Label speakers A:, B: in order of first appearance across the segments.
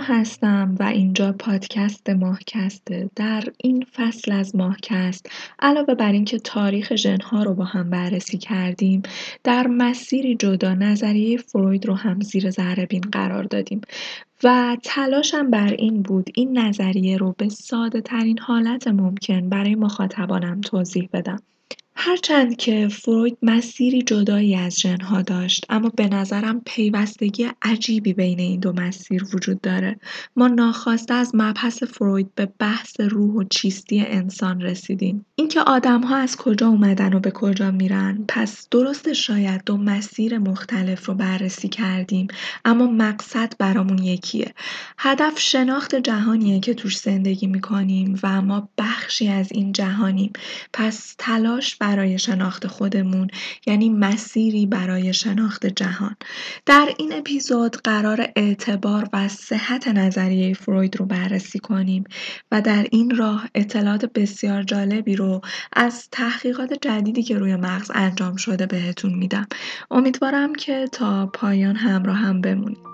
A: هستم و اینجا پادکست ماهکسته در این فصل از ماهکست. علاوه بر اینکه تاریخ ژنها رو با هم بررسی کردیم در مسیری جدا نظریه فروید رو هم زیر ذره بین قرار دادیم. و تلاشم بر این بود این نظریه رو به ساده ترین حالت ممکن برای مخاطبانم توضیح بدم. هرچند که فروید مسیری جدایی از ژن‌ها داشت اما به نظرم پیوستگی عجیبی بین این دو مسیر وجود داره. ما ناخواسته از مبحث فروید به بحث روح و چیستی انسان رسیدیم. اینکه آدم‌ها از کجا اومدن و به کجا میرن پس درست شاید دو مسیر مختلف رو بررسی کردیم اما مقصد برامون یکیه. هدف شناخت جهانیه که توش زندگی می‌کنیم و ما بخشی از این جهانیم. پس تلاش برای شناخت خودمون یعنی مسیری برای شناخت جهان. در این اپیزود قرار اعتبار و صحت نظریه فروید رو بررسی کنیم و در این راه اطلاعات بسیار جالبی رو از تحقیقات جدیدی که روی مغز انجام شده بهتون میدم. امیدوارم که تا پایان همراه هم بمونید.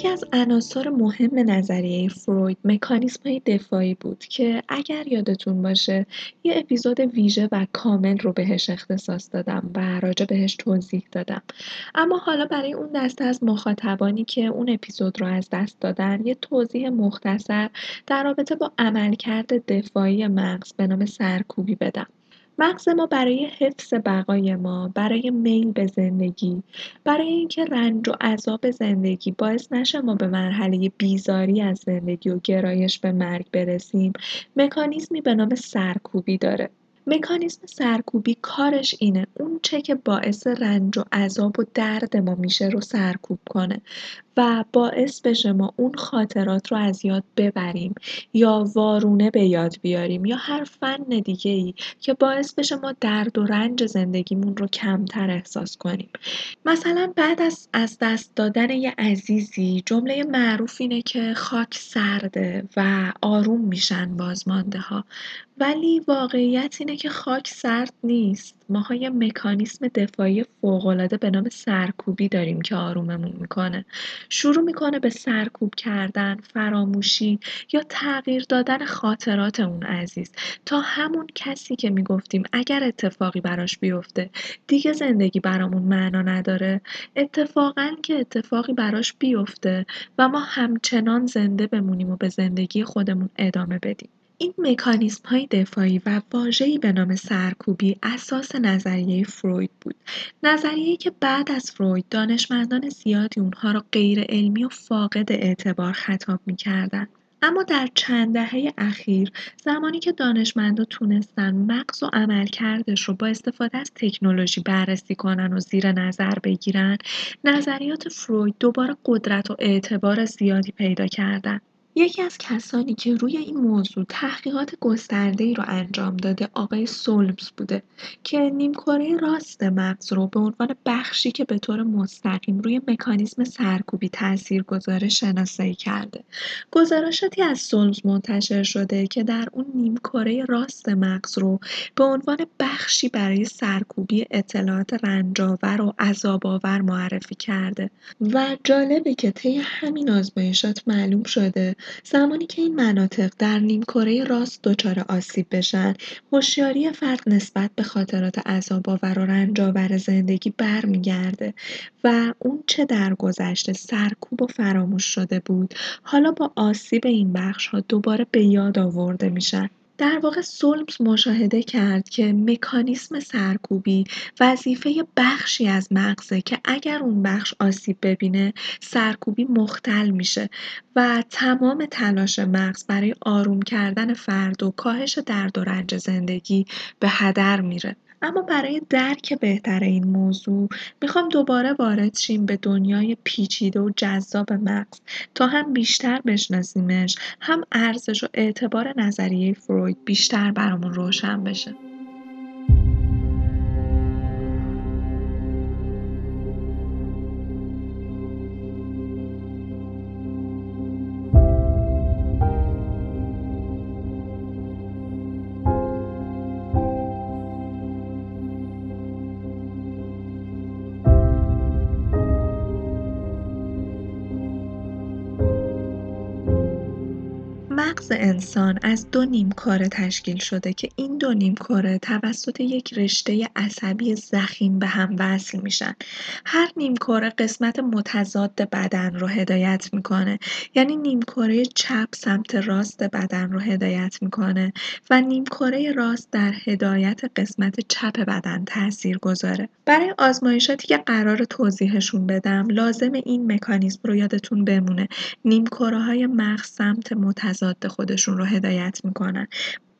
A: یکی از عناصر مهم نظریه فروید های دفاعی بود که اگر یادتون باشه یه اپیزود ویژه و کامل رو بهش اختصاص دادم و راجع بهش توضیح دادم. اما حالا برای اون دسته از مخاطبانی که اون اپیزود رو از دست دادن یه توضیح مختصر در رابطه با عملکرد دفاعی مغز به نام سرکوبی بدم. مغز ما برای حفظ بقای ما برای میل به زندگی برای اینکه رنج و عذاب زندگی باعث نشه ما به مرحله بیزاری از زندگی و گرایش به مرگ برسیم مکانیزمی به نام سرکوبی داره. مکانیزم سرکوبی کارش اینه. اون چه که باعث رنج و عذاب و درد ما میشه رو سرکوب کنه و باعث بشه ما اون خاطرات رو از یاد ببریم یا وارونه به یاد بیاریم یا هر فن دیگه ای که باعث بشه ما درد و رنج زندگیمون رو کمتر احساس کنیم. مثلا بعد از از دست دادن یه عزیزی جمله معروف اینه که خاک سرده و آروم میشن بازمانده ها ولی واقعیت اینه که خاک سرد نیست. ماها یه مکانیسم دفاعی فوقالعاده به نام سرکوبی داریم که آروممون می‌کنه. شروع می‌کنه به سرکوب کردن فراموشی یا تغییر دادن خاطرات اون عزیز. تا همون کسی که می‌گفتیم اگر اتفاقی براش بیفته دیگه زندگی برامون معنا نداره. اتفاقا که اتفاقی براش بیفته و ما همچنان زنده بمونیم و به زندگی خودمون ادامه بدیم. این های دفاعی و واژه‌ای به نام سرکوبی اساس نظریه فروید بود. نظریه‌ای که بعد از فروید دانشمندان زیادی اونها را غیر علمی و فاقد اعتبار خطاب می‌کردند. اما در چند دهه اخیر زمانی که دانشمندا تونستن مغز و عملکردش رو با استفاده از تکنولوژی بررسی کنن و زیر نظر بگیرن نظریات فروید دوباره قدرت و اعتبار زیادی پیدا کردن یکی از کسانی که روی این موضوع تحقیقات ای رو انجام داده آقای سولمز بوده که نیمکره راست مغز رو به عنوان بخشی که به طور مستقیم روی مکانیزم سرکوبی تاثیر گذاره شناسایی کرده. گزارشاتی از سولمز منتشر شده که در اون نیمکره راست مغز رو به عنوان بخشی برای سرکوبی اطلاعات رنجاور و عذابآور معرفی کرده و جالبه که طی همین آزمایشات معلوم شده زمانی که این مناطق در نیمکره راست دچار آسیب بشن هوشیاری فرد نسبت به خاطرات عذابآور و رنجآور زندگی برمیگرده و اون چه در گذشته سرکوب و فراموش شده بود حالا با آسیب این بخش ها دوباره به یاد آورده میشن. در واقع سولمز مشاهده کرد که مکانیسم سرکوبی وظیفه بخشی از مغزه که اگر اون بخش آسیب ببینه سرکوبی مختل میشه و تمام تلاش مغز برای آروم کردن فرد و کاهش درد و رنج زندگی به هدر میره. اما برای درک بهتر این موضوع می‌خوام دوباره وارد شیم به دنیای پیچیده و جذاب مغز. تا هم بیشتر بشناسیمش هم ارزش و اعتبار نظریه فروید بیشتر برامون روشن بشه. مغز انسان از دو نیمکاره تشکیل شده که این دو نیمکاره توسط یک رشته عصبی ضخیم به هم وصل میشن. هر نیمکاره قسمت متضاد بدن رو هدایت می‌کنه. یعنی نیمکره چپ سمت راست بدن رو هدایت می‌کنه و نیمکره راست در هدایت قسمت چپ بدن تاثیر گذاره. برای آزمایشاتی که قرار توضیحشون بدم. لازم این مکانیزم رو یادتون بمونه. نیمکره های مغز سمت متضاد خودشون رو هدایت می‌کنن.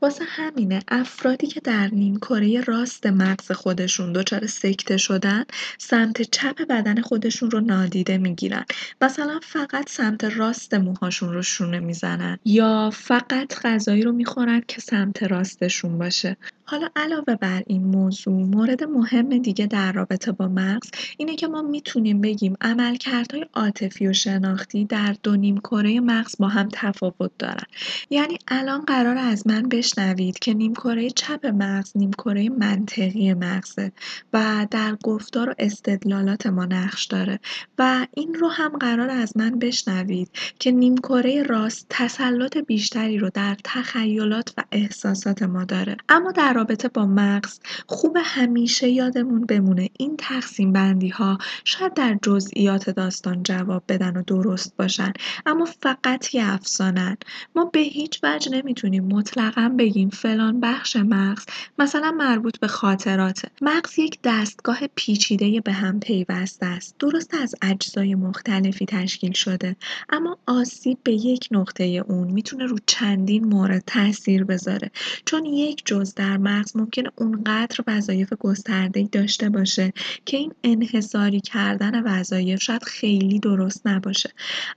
A: واسه همینه افرادی که در نیمکره راست مغز خودشون دچار سکته شدن سمت چپ بدن خودشون رو نادیده می‌گیرن. مثلا فقط سمت راست موهاشون رو شونه می‌زنن یا فقط غذایی رو می‌خورن که سمت راستشون باشه. حالا علاوه بر این موضوع مورد مهم دیگه در رابطه با مغز اینه که ما می‌تونیم بگیم عملکردهای عاطفی و شناختی در دو نیمکره مغز با هم تفاوت دارن. یعنی الان قرار از من بشنوید که نیمکره چپ مغز نیمکره منطقی مغزه و در گفتار و استدلالات ما نقش داره و این رو هم قرار از من بشنوید که نیمکره راست تسلط بیشتری رو در تخیلات و احساسات ما داره. اما در رابطه با مغز خوب همیشه یادمون بمونه این تقسیم بندی ها شاید در جزئیات داستان جواب بدن و درست باشن اما فقط یه افسانن ما به هیچ وجه نمی‌تونیم مطلقا بگیم فلان بخش مغز مثلا مربوط به خاطراته. مغز یک دستگاه پیچیده به هم پیوسته است. درست از اجزای مختلفی تشکیل شده. اما آسیب به یک نقطه اون می‌تونه رو چندین مورد تاثیر بذاره. چون یک جز در مغز ممکنه اونقدر وظایف گسترده‌ای داشته باشه که این انحصاری کردن وظایف شاید خیلی درست نباشه.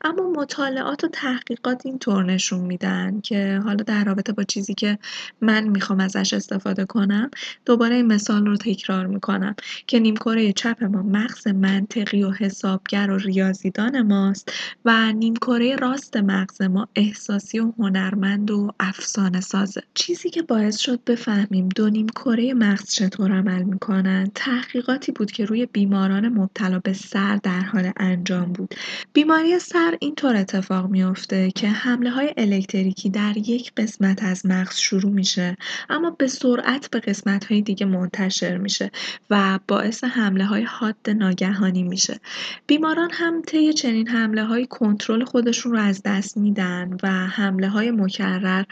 A: اما مطالعات و تحقیقات اینطور نشون میدن که حالا در رابطه با چیزی که من می‌خوام ازش استفاده کنم دوباره این مثال رو تکرار می‌کنم که نیمکره چپ ما مغز منطقی و حسابگر و ریاضیدان ماست و نیمکره راست مغز ما احساسی و هنرمند و افسانه سازه. چیزی که باعث شد بفهمیم دو نیمکره مغز چطور عمل می‌کنن تحقیقاتی بود که روی بیماران مبتلا به سر در حال انجام بود. بیماری سر اینطور اتفاق میافته که حمله های الکتریکی در یک قسمت از مغز شروع میشه. اما به سرعت به قسمت های دیگه منتشر میشه و باعث حمله های حاد ناگهانی میشه. بیماران هم طی چنین حمله های کنترل خودشون رو از دست میدن و حمله های مکرر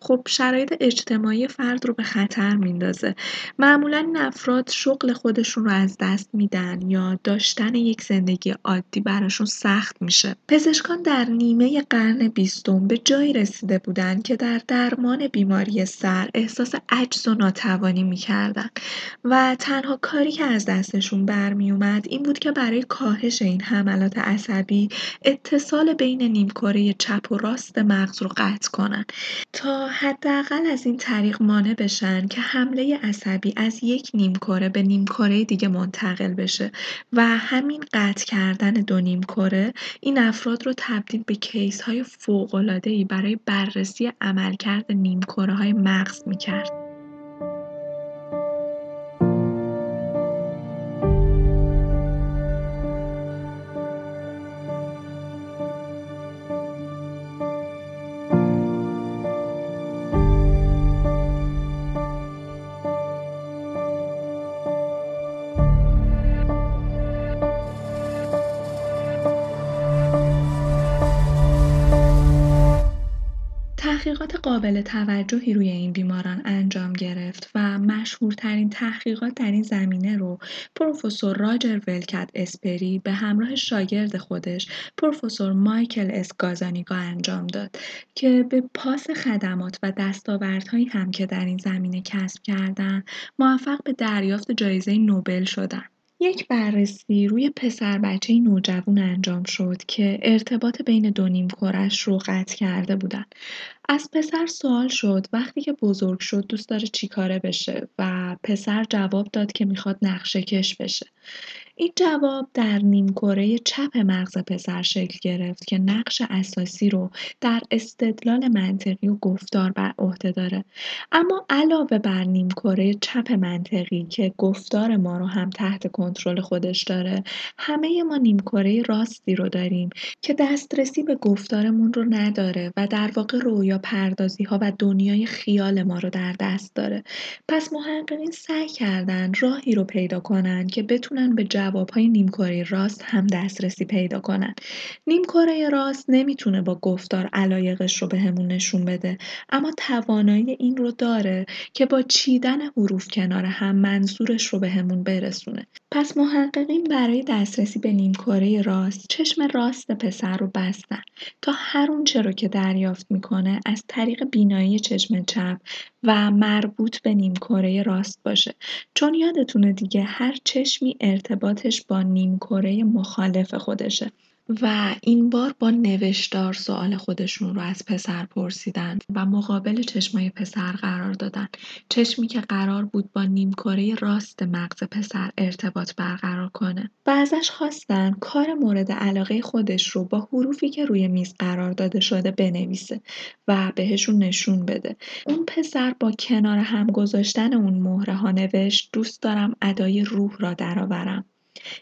A: خب شرایط اجتماعی فرد رو به خطر میندازه. معمولا این افراد شغل خودشون رو از دست میدن یا داشتن یک زندگی عادی براشون سخت میشه. پزشکان در نیمه قرن بیستم به جایی رسیده بودند که در درمان بیماری سر احساس عجز و ناتوانی می‌کردن. و تنها کاری که از دستشون برمیومد این بود که برای کاهش این حملات عصبی اتصال بین نیمکره چپ و راست مغز رو قطع کنن. تا حداقل از این طریق مانع بشن که حمله عصبی از یک نیمکره به نیمکره دیگه منتقل بشه و همین قطع کردن دو نیمکره این افراد رو تبدیل به کیس های فوق برای بررسی عملکرد نیمکره های مغز می‌کرد. قابل توجهی روی این بیماران انجام گرفت و مشهورترین تحقیقات در این زمینه رو پروفسور راجر ولکت اسپری به همراه شاگرد خودش پروفسور مایکل اسگازانیگا انجام داد که به پاس خدمات و دستاوردهایی هم که در این زمینه کسب کردن موفق به دریافت جایزه نوبل شدند. یک بررسی روی پسر بچه نوجوان انجام شد که ارتباط بین دو نیمکره‌اش رو قطع کرده بودن. از پسر سوال شد وقتی که بزرگ شد دوست داره چیکاره بشه و پسر جواب داد که می‌خواد نقشه کش بشه. این جواب در نیمکره چپ مغز پسر شکل گرفت که نقش اساسی رو در استدلال منطقی و گفتار بر عهده داره. اما علاوه بر نیمکره چپ منطقی که گفتار ما رو هم تحت کنترل خودش داره همه ما نیمکره راستی رو داریم که دسترسی به گفتارمون رو نداره و در واقع رویا پردازی ها و دنیای خیال ما رو در دست داره. پس محققین سعی کردن راهی رو پیدا کنن که بتونن به جوابهای نیمکره راست هم دسترسی پیدا کنن نیمکره راست نمی‌تونه با گفتار علایقش رو بهمون نشون بده اما توانایی این رو داره که با چیدن حروف کنار هم منظورش رو بهمون برسونه. پس محققین برای دسترسی به نیمکره راست چشم راست پسر رو بستن تا هر اونچه رو که دریافت می‌کنه از طریق بینایی چشم چپ و مربوط به نیمکره راست باشه. چون یادتونه دیگه هر چشمی ارتباطش با نیمکره مخالف خودشه. و این بار با نوشتار سوال خودشون رو از پسر پرسیدن و مقابل چشمای پسر قرار دادن. چشمی که قرار بود با نیمکره راست مغز پسر ارتباط برقرار کنه. و ازش خواستن کار مورد علاقه خودش رو با حروفی که روی میز قرار داده شده بنویسه و بهشون نشون بده. اون پسر با کنار هم گذاشتن اون مهره ها نوشت دوست دارم ادای روح را درآورم.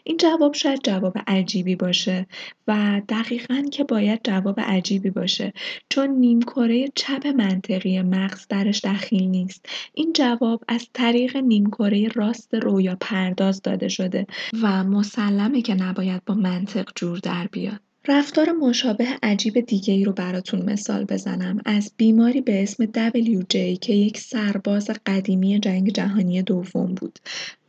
A: این جواب شاید جواب عجیبی باشه و دقیقا که باید جواب عجیبی باشه چون نیمکره چپ منطقی مغز درش دخیل نیست. این جواب از طریق نیمکره راست رویا پرداز داده شده و مسلمه که نباید با منطق جور در بیاد. رفتار مشابه عجیب دیگه ای رو براتون مثال بزنم. از بیماری به اسم WJ که یک سرباز قدیمی جنگ جهانی دوم بود.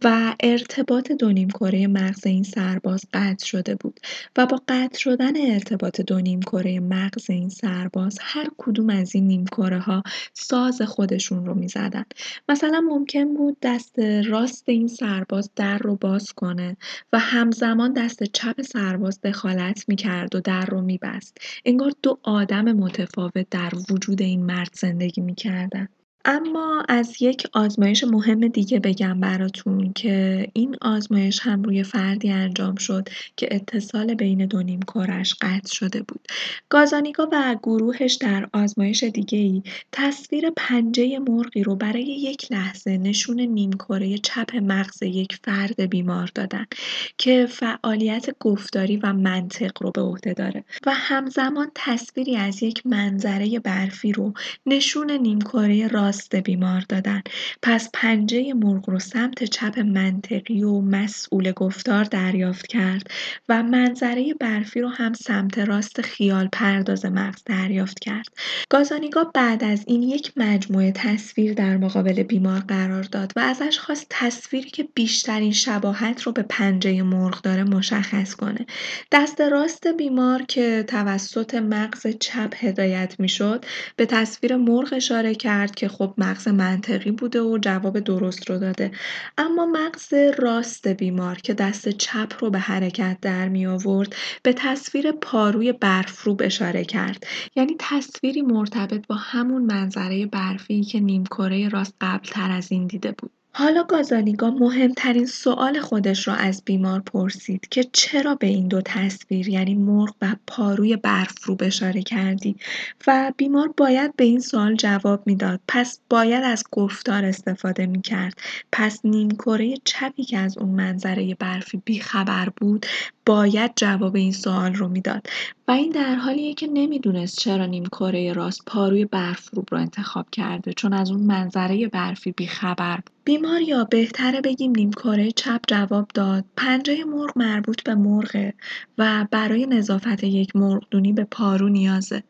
A: و ارتباط دو کره مغز این سرباز قطع شده بود و با قطع شدن ارتباط دو کره مغز این سرباز هر کدوم از این کره ها ساز خودشون رو می‌زدن. مثلا ممکن بود دست راست این سرباز در رو باز کنه و همزمان دست چپ سرباز دخالت می‌کرد و در رو میبست. انگار دو آدم متفاوت در وجود این مرد زندگی می‌کردن. اما از یک آزمایش مهم دیگه بگم براتون که این آزمایش هم روی فردی انجام شد که اتصال بین دو کرش قطع شده بود. گازانیگا و گروهش در آزمایش ای تصویر پنجه مرغی رو برای یک لحظه نشون نیمکره چپ مغز یک فرد بیمار دادن که فعالیت گفتاری و منطق رو به عهده داره و همزمان تصویری از یک منظره برفی رو نشون نیمکره راست بیمار دادن. پس پنجه مرغ رو سمت چپ منطقی و مسئول گفتار دریافت کرد و منظره برفی رو هم سمت راست خیال پرداز مغز دریافت کرد. گازانیگا بعد از این یک مجموعه تصویر در مقابل بیمار قرار داد و ازش خواست تصویری که بیشترین شباهت رو به پنجه مرغ داره مشخص کنه. دست راست بیمار که توسط مغز چپ هدایت می‌شد به تصویر مرغ اشاره کرد که خب مغز منطقی بوده و جواب درست رو داده. اما مغز راست بیمار که دست چپ رو به حرکت در می آورد به تصویر پاروی برفروب اشاره کرد. یعنی تصویری مرتبط با همون منظره برفی که نیمکره راست قبل تر از این دیده بود. حالا گازانیگا مهمترین سوال خودش را از بیمار پرسید که چرا به این دو تصویر یعنی مرغ و پاروی برف رو اشاره کردی؟ و بیمار باید به این سوال جواب می‌داد. پس باید از گفتار استفاده می کرد پس نیمکره چپی که از اون منظره برفی بیخبر بود باید جواب این سوال رو می‌داد. این در حالیه که نمی‌دونست چرا نیمکره راست پاروی برفروب رو انتخاب کرده چون از اون منظره برفی بیخبر بود. بیمار یا بهتره بگیم نیمکره چپ جواب داد. پنجه مرغ مربوط به مرغه و برای نظافت یک مرغدونی به پارو نیازه.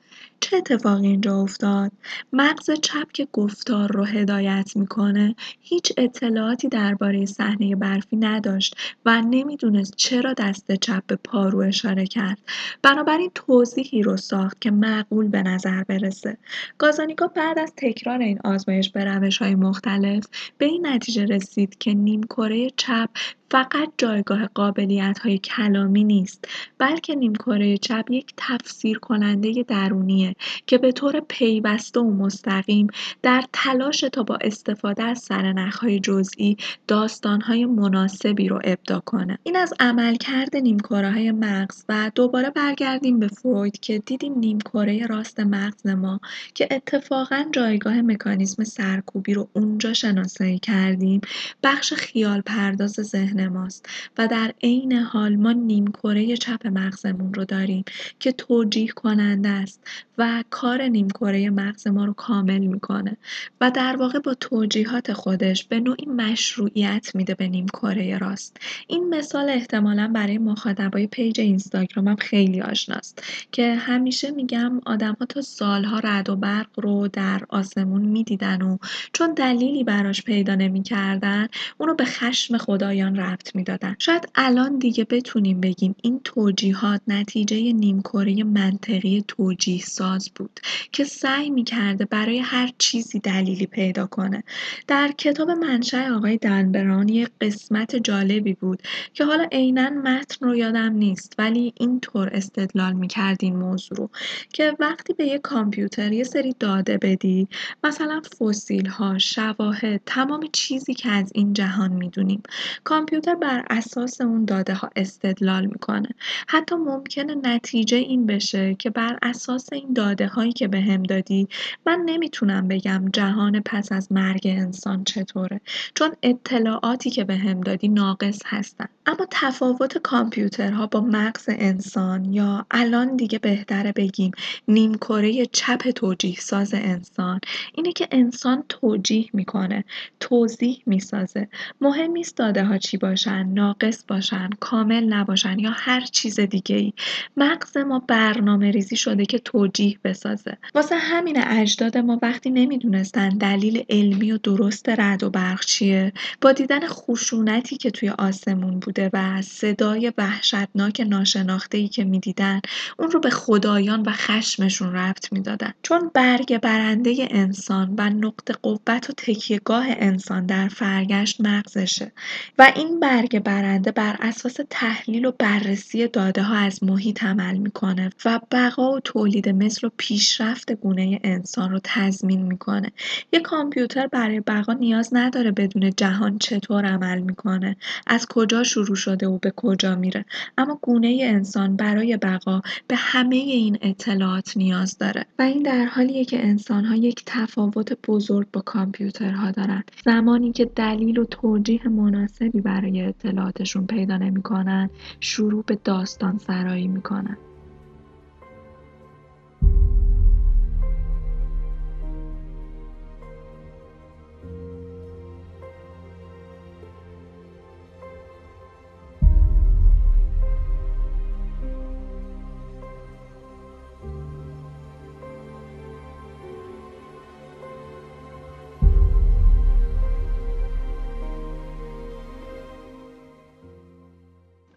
A: چه اتفاقی اینجا افتاد؟ مغز چپ که گفتار رو هدایت می‌کنه هیچ اطلاعاتی درباره صحنه برفی نداشت و نمی‌دونست چرا دست چپ به پارو اشاره کرد. بنابراین توضیحی رو ساخت که معقول به نظر برسه. گازانیکا بعد از تکرار این آزمایش به روش های مختلف به این نتیجه رسید که نیمکره چپ فقط جایگاه قابلیت های کلامی نیست بلکه نیمکره چپ یک تفسیر کننده درونیه که به طور پیوسته و مستقیم در تلاش تا با استفاده از سرنخهای جزئی داستانهای مناسبی رو ابدا کنه. این از عملکرد نیمکره های مغز و دوباره برگردیم به فروید که دیدیم نیمکره راست مغز ما که اتفاقا جایگاه مکانیزم سرکوبی رو اونجا شناسایی کردیم. بخش خیال پرداز ذهن ماست و در عین حال ما نیمکره چپ مغزمون رو داریم که توجیه کننده است و کار نیمکره مغز ما رو کامل می‌کنه و در واقع با توجیهات خودش به نوعی مشروعیت میده به نیمکره راست. این مثال احتمالا برای مخاطبای پیج اینستاگرامم خیلی آشناست که همیشه میگم آدمها تا سالها رعد و برق رو در آسمون می‌دیدن و چون دلیلی براش پیدا نمی‌کردن اونو به خشم خدایان ربط می‌دادن. شاید الان دیگه بتونیم بگیم این توجیهات نتیجه نیمکره منطقی توجیه ساز بود که سعی می‌کرده برای هر چیزی دلیلی پیدا کنه. در کتاب منشأ آقای دنبران یه قسمت جالبی بود که حالا عینا متن رو یادم نیست ولی اینطور استدلال می‌کرد این موضوع رو که وقتی به یه کامپیوتر یه سری داده بدی مثلا فسیل ها شواهد تمام چیزی که از این جهان می‌دونیم. کامپیوتر بر اساس اون داده ها استدلال می‌کنه. حتی ممکنه نتیجه این بشه که بر اساس این داده هایی که به دادی من نمی‌تونم بگم جهان پس از مرگ انسان چطوره. چون اطلاعاتی که به دادی ناقص هستن. اما تفاوت کامپیوترها با مغز انسان یا الان دیگه بهتره بگیم نیمکره چپ توجیه ساز انسان اینه که انسان توجیه می‌کنه توضیح می‌سازه. مهم نیست داده ها چی باشن ناقص باشن کامل نباشن یا هر چیز دیگه ای مغز ما برنامه ریزی شده که توجیه بسازه. واسه همین اجداد ما وقتی نمی‌دونستن دلیل علمی و درست رد و برق چیه با دیدن خشونتی که توی آسمون بوده و صدای وحشتناک ناشناخته ای که می‌دیدن اون رو به خدایان و خشمشون ربط می‌دادن. چون برگ برنده انسان و نقطه قوت و تکیهگاه انسان در فرگشت مغزشه. و این برگ برنده بر اساس تحلیل و بررسی داده ها از محیط عمل می‌کنه و بقا و تولید مثل و پیشرفت گونه انسان رو تضمین می‌کنه. یک کامپیوتر برای بقا نیاز نداره بدون جهان چطور عمل می‌کنه از کجا شروع شده و به کجا میره. اما گونه انسان برای بقا به همه این اطلاعات نیاز داره و این در حالیه که انسان ها یک تفاوت بزرگ با کامپیوترها دارن. زمانی که دلیل و توجیه مناسبی برای اطلاعاتشون پیدا نمی‌کنن شروع به داستان سرایی می‌کنن.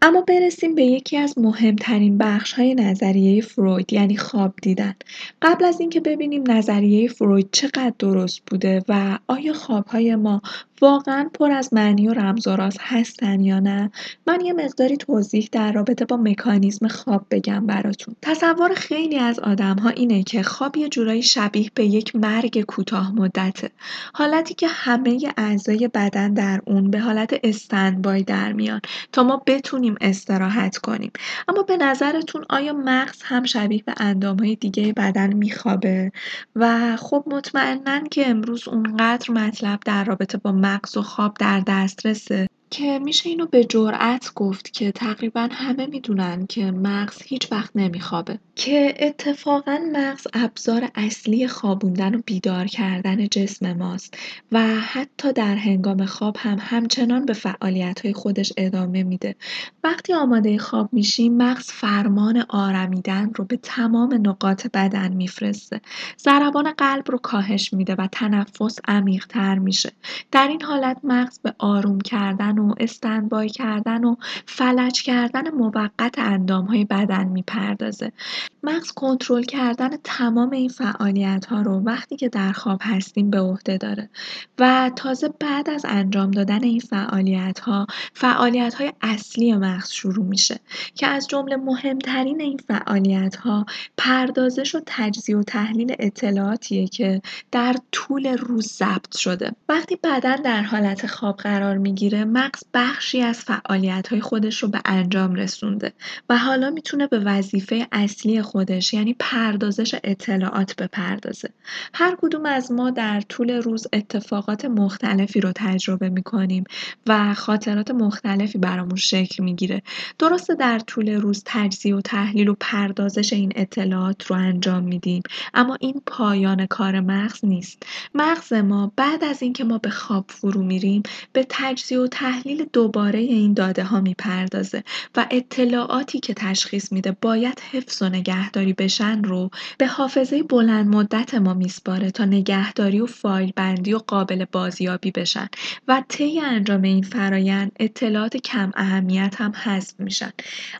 A: اما برسیم به یکی از مهمترین های نظریه فروید یعنی خواب دیدن. قبل از اینکه ببینیم نظریه فروید چقدر درست بوده و آیا خوابهای ما واقعا پر از معنی و رمز و راز هستن یا نه؟ من یه مقداری توضیح در رابطه با مکانیزم خواب بگم براتون. تصور خیلی از آدم ها اینه که خواب یه جورایی شبیه به یک مرگ کوتاه مدته. حالتی که همه اعضای بدن در اون به حالت استندبای در میان تا ما بتونیم استراحت کنیم. اما به نظرتون آیا مغز هم شبیه به اندام های دیگه بدن میخوابه؟ و خب مطمئنا که امروز اونقدر مطلب در رابطه با مغز و خواب در دسترسه. که میشه اینو به جرأت گفت که تقریبا همه می‌دونن که مغز هیچ وقت نمیخوابه. که اتفاقا مغز ابزار اصلی خوابوندن و بیدار کردن جسم ماست و حتی در هنگام خواب هم همچنان به فعالیت های خودش ادامه میده. وقتی آماده خواب میشیم مغز فرمان آرمیدن رو به تمام نقاط بدن میفرسته. ضربان قلب رو کاهش میده و تنفس عمیقتر میشه. در این حالت مغز به آروم کردن استندبای کردن و فلج کردن موقت اندامهای بدن می‌پردازه. مغز کنترل کردن تمام این فعالیت ها رو وقتی که در خواب هستیم به عهده داره و تازه بعد از انجام دادن این فعالیت ها فعالیت های اصلی مغز شروع میشه که از جمله مهمترین این فعالیت ها پردازش و تجزیه و تحلیل اطلاعاتیه که در طول روز ضبط شده. وقتی بدن در حالت خواب قرار می‌گیره مغز بخشی از فعالیت های خودش رو به انجام رسونده و حالا می‌تونه به وظیفه اصلی خودش یعنی پردازش اطلاعات بپردازه. هر کدوم از ما در طول روز اتفاقات مختلفی رو تجربه می‌کنیم و خاطرات مختلفی برامون شکل می‌گیره. درسته در طول روز تجزیه و تحلیل و پردازش این اطلاعات رو انجام میدیم اما این پایان کار مغز نیست. مغز ما بعد از اینکه ما به خواب فرو میریم به تجزیه و تحلیل دوباره این داده ها می‌پردازه و اطلاعاتی که تشخیص میده باید حفظ و نگهداری بشن رو به حافظه بلند مدت ما میسپاره تا نگهداری و فایل بندی و قابل بازیابی بشن و طی انجام این فرایند اطلاعات کم اهمیت هم حذف میشن.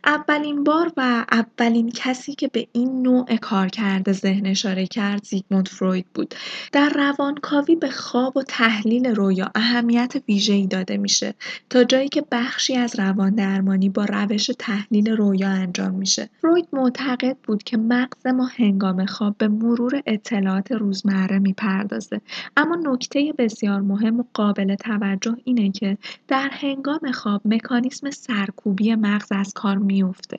A: اولین بار و اولین کسی که به این نوع کارکرد ذهن اشاره کرد زیگموند فروید بود. در روانکاوی به خواب و تحلیل رویا اهمیت ویژه‌ای داده میشه. تا جایی که بخشی از روان درمانی با روش تحلیل رویا انجام میشه. فروید معتقد بود که مغز ما هنگام خواب به مرور اطلاعات روزمره می‌پردازه. اما نکته بسیار مهم و قابل توجه اینه که در هنگام خواب مکانیسم سرکوبی مغز از کار میفته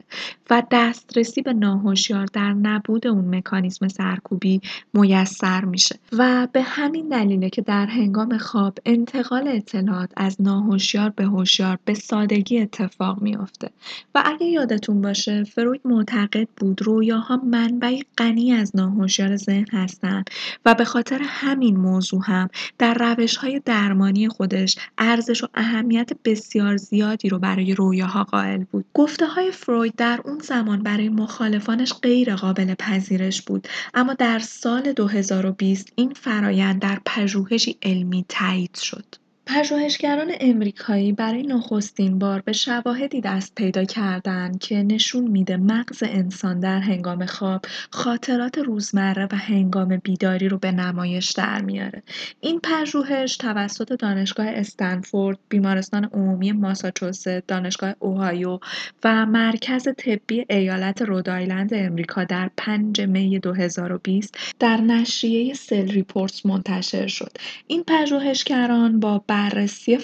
A: و دسترسی به ناهوشیار در نبود اون مکانیسم سرکوبی میسر میشه. و به همین دلیله که در هنگام خواب انتقال اطلاعات از ناهوشیار به هوشیار به سادگی اتفاق میافته. و اگه یادتون باشه فروید معتقد بود رویاها منبعی غنی از ناهوشیار ذهن هستند و به خاطر همین موضوع هم در روش های درمانی خودش ارزش و اهمیت بسیار زیادی رو برای رویاها قائل بود. گفته های فروید در اون زمان برای مخالفانش غیر قابل پذیرش بود. اما در سال 2020 این فرایند در پژوهشی علمی تایید شد. پژوهشگران امریکایی برای نخستین بار به شواهدی دست پیدا کردند که نشون میده مغز انسان در هنگام خواب خاطرات روزمره و هنگام بیداری رو به نمایش در میاره. این پژوهش توسط دانشگاه استنفورد بیمارستان عمومی ماساچوست دانشگاه اوهایو و مرکز طبی ایالت رودایلند امریکا در 5 می 2020 در نشریه Cell Reports منتشر شد. این پژوهشگران با بررسی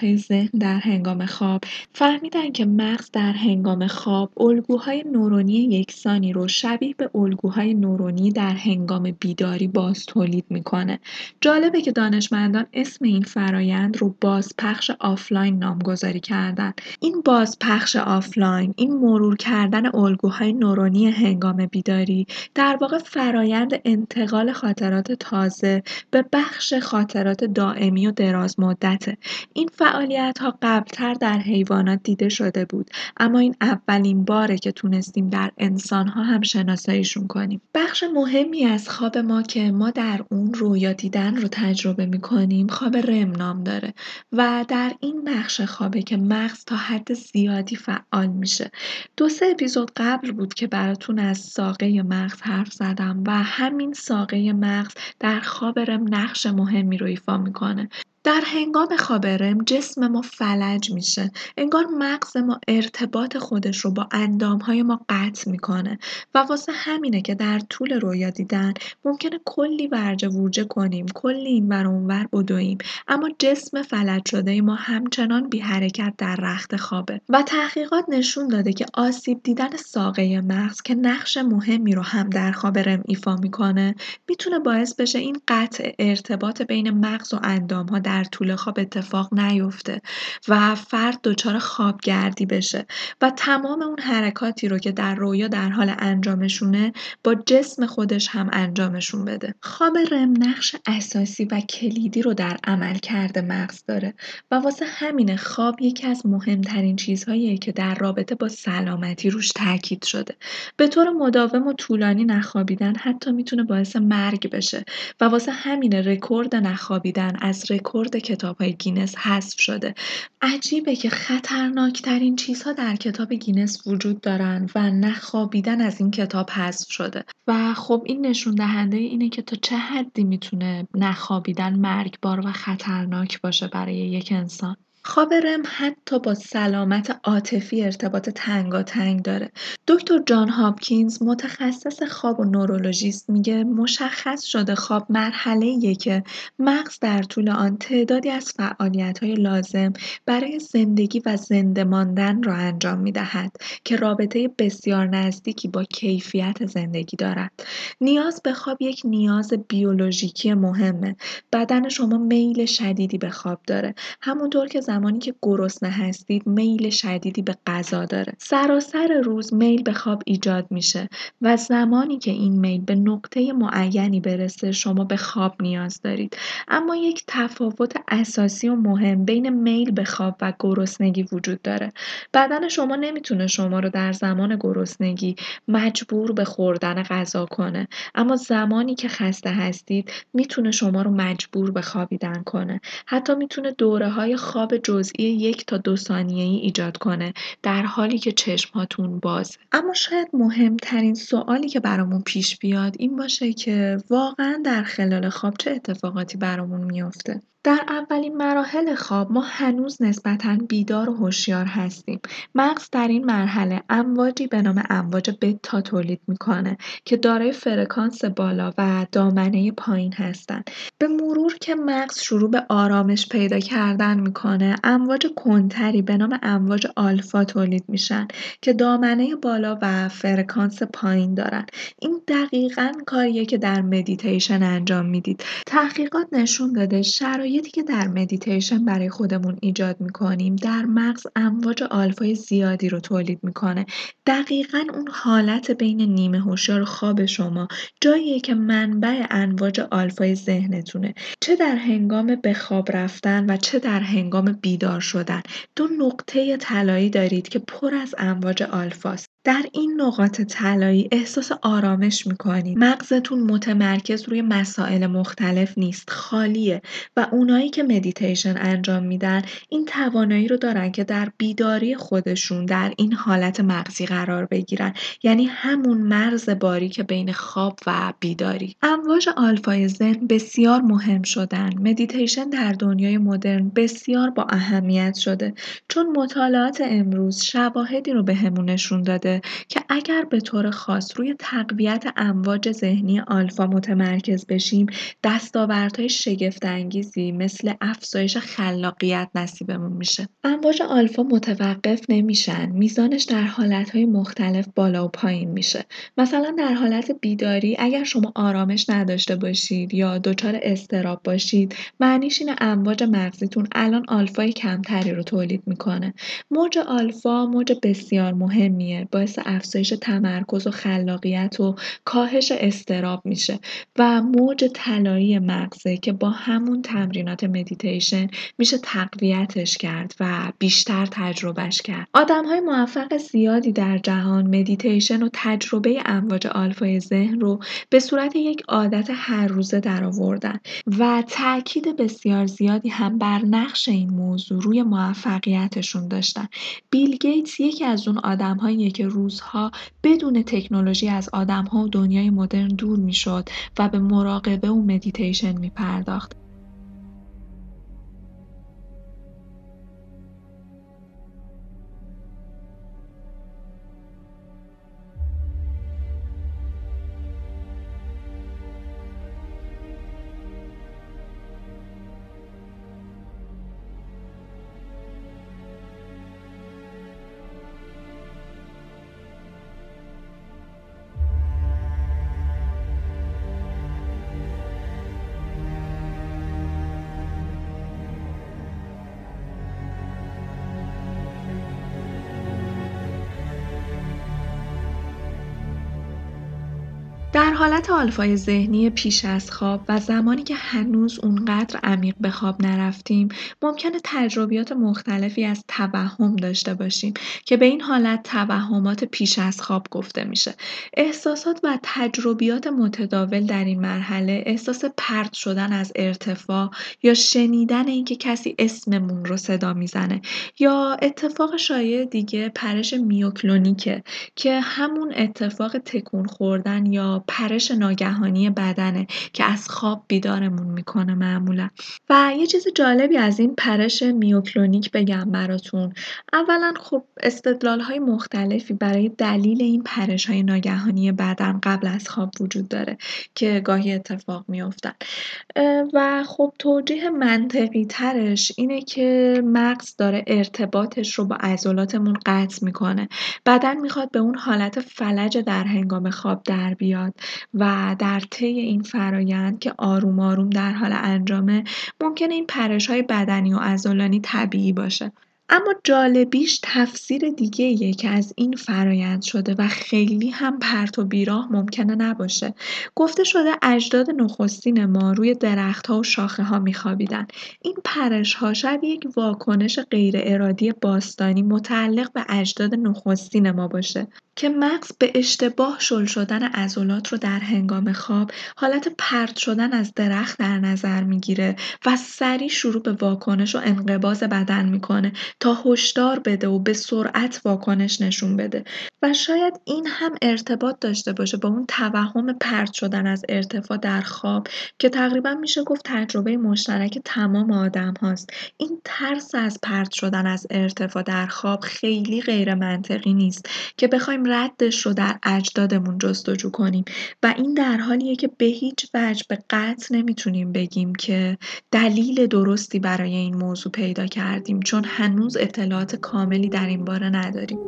A: های ذهن در هنگام خواب فهمیدن که مغز در هنگام خواب الگوهای نورونی یکسانی رو شبیه به الگوهای نورونی در هنگام بیداری باز تولید می‌کنه. جالبه که دانشمندان اسم این فرایند رو بازپخش آفلاین نامگذاری کردن. این بازپخش آفلاین، این مرور کردن الگوهای نورونی هنگام بیداری در واقع فرایند انتقال خاطرات تازه به بخش خاطرات دائمی و دراز مدته. این فعالیت ها قبلتر در حیوانات دیده شده بود اما این اولین باره که تونستیم در انسان ها هم شناساییشون کنیم. بخش مهمی از خواب ما که ما در اون رویا دیدن رو تجربه می‌کنیم خواب رم نام داره و در این بخش خوابه که مغز تا حد زیادی فعال میشه. دو سه اپیزود قبل بود که براتون از ساقه مغز حرف زدم و همین ساقه مغز در خواب رم نقش مهمی رو ایفا می‌کنه. در هنگام خواب رم جسم ما فلج میشه. انگار مغز ما ارتباط خودش رو با اندامهای ما قطع می‌کنه و واسه همینه که در طول رویا دیدن ممکنه کلی ورجه ورجه کنیم کلی این ور اونور بدویم. اما جسم فلج شده ما همچنان بی حرکت در رخت خوابه و تحقیقات نشون داده که آسیب دیدن ساقه مغز که نقش مهمی رو هم در خواب رم ایفا می‌کنه می‌تونه باعث بشه این قطع ارتباط بین مغز و اندامها در در طول خواب اتفاق نیفته و فرد دچار خوابگردی بشه و تمام اون حرکاتی رو که در رویا در حال انجامشونه با جسم خودش هم انجامشون بده. خواب رم نقش اساسی و کلیدی رو در عمل کرده مغز داره و واسه همینه خواب یکی از مهمترین چیزهاییه که در رابطه با سلامتی روش تاکید شده. به طور مداوم و طولانی نخوابیدن حتی می‌تونه باعث مرگ بشه و واسه همینه رکورد نخوابیدن از رکورد رکورد کتاب های گینس حذف شده. عجیبه که خطرناکترین چیزها در کتاب گینس وجود دارن و نخوابیدن از این کتاب حذف شده. و خب این نشون دهنده اینه که تا چه حدی می‌تونه نخوابیدن مرگبار و خطرناک باشه برای یک انسان. خواب رم حتی با سلامت عاطفی ارتباط تنگاتنگ داره. دکتر جان هاپکینز متخصص خواب و نورولوژیست میگه مشخص شده خواب مرحله که مغز در طول آن تعدادی از فعالیت های لازم برای زندگی و زنده ماندن را انجام می‌دهد که رابطه بسیار نزدیکی با کیفیت زندگی دارد. نیاز به خواب یک نیاز بیولوژیکی مهمه. بدن شما میل شدیدی به خواب داره. همونطور که زمانی که گرسنه هستید میل شدیدی به غذا داره. سراسر روز میل به خواب ایجاد میشه و زمانی که این میل به نقطه معینی برسه شما به خواب نیاز دارید. اما یک تفاوت اساسی و مهم بین میل به خواب و گرسنگی وجود داره. بدن شما نمی‌تونه شما رو در زمان گرسنگی مجبور به خوردن غذا کنه. اما زمانی که خسته هستید می‌تونه شما رو مجبور به خوابیدن کنه. حتی می‌تونه دوره های خواب جزئی یک تا دو ثانیه‌ای ایجاد کنه در حالی که چشمهاتون باز. اما شاید مهمترین سوالی که برامون پیش بیاد این باشه که واقعا در خلال خواب چه اتفاقاتی برامون میافته؟ در اولین مراحل خواب ما هنوز نسبتا بیدار و هوشیار هستیم. مغز در این مرحله امواجی به نام امواج بتا تولید می‌کنه که دارای فرکانس بالا و دامنه پایین هستند به مرور که مغز شروع به آرامش پیدا کردن می‌کنه امواج کندتری به نام امواج آلفا تولید میشن که دامنه بالا و فرکانس پایین دارن. این دقیقا کاریه که در مدیتیشن انجام می‌دید. تحقیقات نشون داده شرایط شرایطی که در مدیتیشن برای خودمون ایجاد می‌کنیم در مغز امواج آلفای زیادی رو تولید می‌کنه. دقیقا اون حالت بین نیمه هوشیار خواب شما جاییه که منبع امواج آلفای ذهنتونه. چه در هنگام به خواب رفتن و چه در هنگام بیدار شدن. دو نقطه طلایی دارید که پر از امواج آلفاست. در این نقاط طلایی احساس آرامش می‌کنید مغزتون متمرکز روی مسائل مختلف نیست خالیه و اونایی که مدیتیشن انجام میدن این توانایی رو دارن که در بیداری خودشون در این حالت مغزی قرار بگیرن. یعنی همون مرز باریک بین خواب و بیداری. امواج آلفای ذهن بسیار مهم شدن. مدیتیشن در دنیای مدرن بسیار با اهمیت شده. چون مطالعات امروز شواهدی رو بهمون نشون داده. که اگر به طور خاص روی تقویت امواج ذهنی آلفا متمرکز بشیم دستاوردهای شگفت انگیزی مثل افزایش خلاقیت نصیبمون میشه. امواج آلفا متوقف نمیشن میزانش در حالتهای مختلف بالا و پایین میشه. مثلا در حالت بیداری اگر شما آرامش نداشته باشید یا دچار استراب باشید معنیش این امواج مغزیتون الان آلفای کمتری رو تولید می‌کنه. موج آلفا موج بسیار مهمیه. باعث افزایش تمرکز و خلاقیت و کاهش اضطراب میشه و موج طلایی مغزه که با همون تمرینات مدیتیشن میشه تقویتش کرد و بیشتر تجربهش کرد. آدم های موفق زیادی در جهان مدیتیشن و تجربه امواج آلفای ذهن رو به صورت یک عادت هر روزه در آوردن و تاکید بسیار زیادی هم بر نقش این موضوع روی موفقیتشون داشتن. بیل گیتس یکی از اون آدم که روزها بدون تکنولوژی از آدمها و دنیای مدرن دور می‌شد و به مراقبه و مدیتیشن می پرداخت. 大 حالت آلفای ذهنی پیش از خواب و زمانی که هنوز اونقدر عمیق به خواب نرفتیم ممکنه تجربیات مختلفی از توهم داشته باشیم که به این حالت توهمات پیش از خواب گفته میشه. احساسات و تجربیات متداول در این مرحله احساس پرت شدن از ارتفاع یا شنیدن اینکه کسی اسممون رو صدا می‌زنه یا اتفاق شایع دیگه پرش میوکلونیکه که همون اتفاق تکون خوردن یا پرش ناگهانی بدنه که از خواب بیدارمون می‌کنه معمولا. و یه چیز جالبی از این پرش میوکلونیک بگم براتون. اولا خب استدلال های مختلفی برای دلیل این پرش های ناگهانی بدن قبل از خواب وجود داره که گاهی اتفاق میافتن و خب توجیه منطقی ترش اینه که مغز داره ارتباطش رو با عضلاتمون قطع می‌کنه. بدن می‌خواد به اون حالت فلج در هنگام خواب در بیاد. و در طی این فرایند که آروم آروم در حال انجامه ممکنه این پرش های بدنی و عضلانی طبیعی باشه. اما جالبیش تفسیر دیگه که از این فرایند شده و خیلی هم پرت و بیراه ممکنه نباشه. گفته شده اجداد نخستین ما روی درختها و شاخه ها میخوابیدن. این پرش ها شاید یک واکنش غیر ارادی باستانی متعلق به اجداد نخستین ما باشه. که مغز به اشتباه شل شدن عضلات رو در هنگام خواب حالت پرت شدن از درخت در نظر می‌گیره و سریع شروع به واکنش و انقباز بدن می‌کنه تا هشدار بده و به سرعت واکنش نشون بده. و شاید این هم ارتباط داشته باشه با اون توهم پرت شدن از ارتفاع در خواب که تقریبا میشه گفت تجربه مشترک تمام آدم هاست. این ترس از پرت شدن از ارتفاع در خواب خیلی غیر منطقی نیست که بخوایم ردش رو در اجدادمون جستجو کنیم. و این در حالیه که به هیچ وجه به قطع نمی‌تونیم بگیم که دلیل درستی برای این موضوع پیدا کردیم چون هنوز اطلاعات کاملی در این باره نداریم.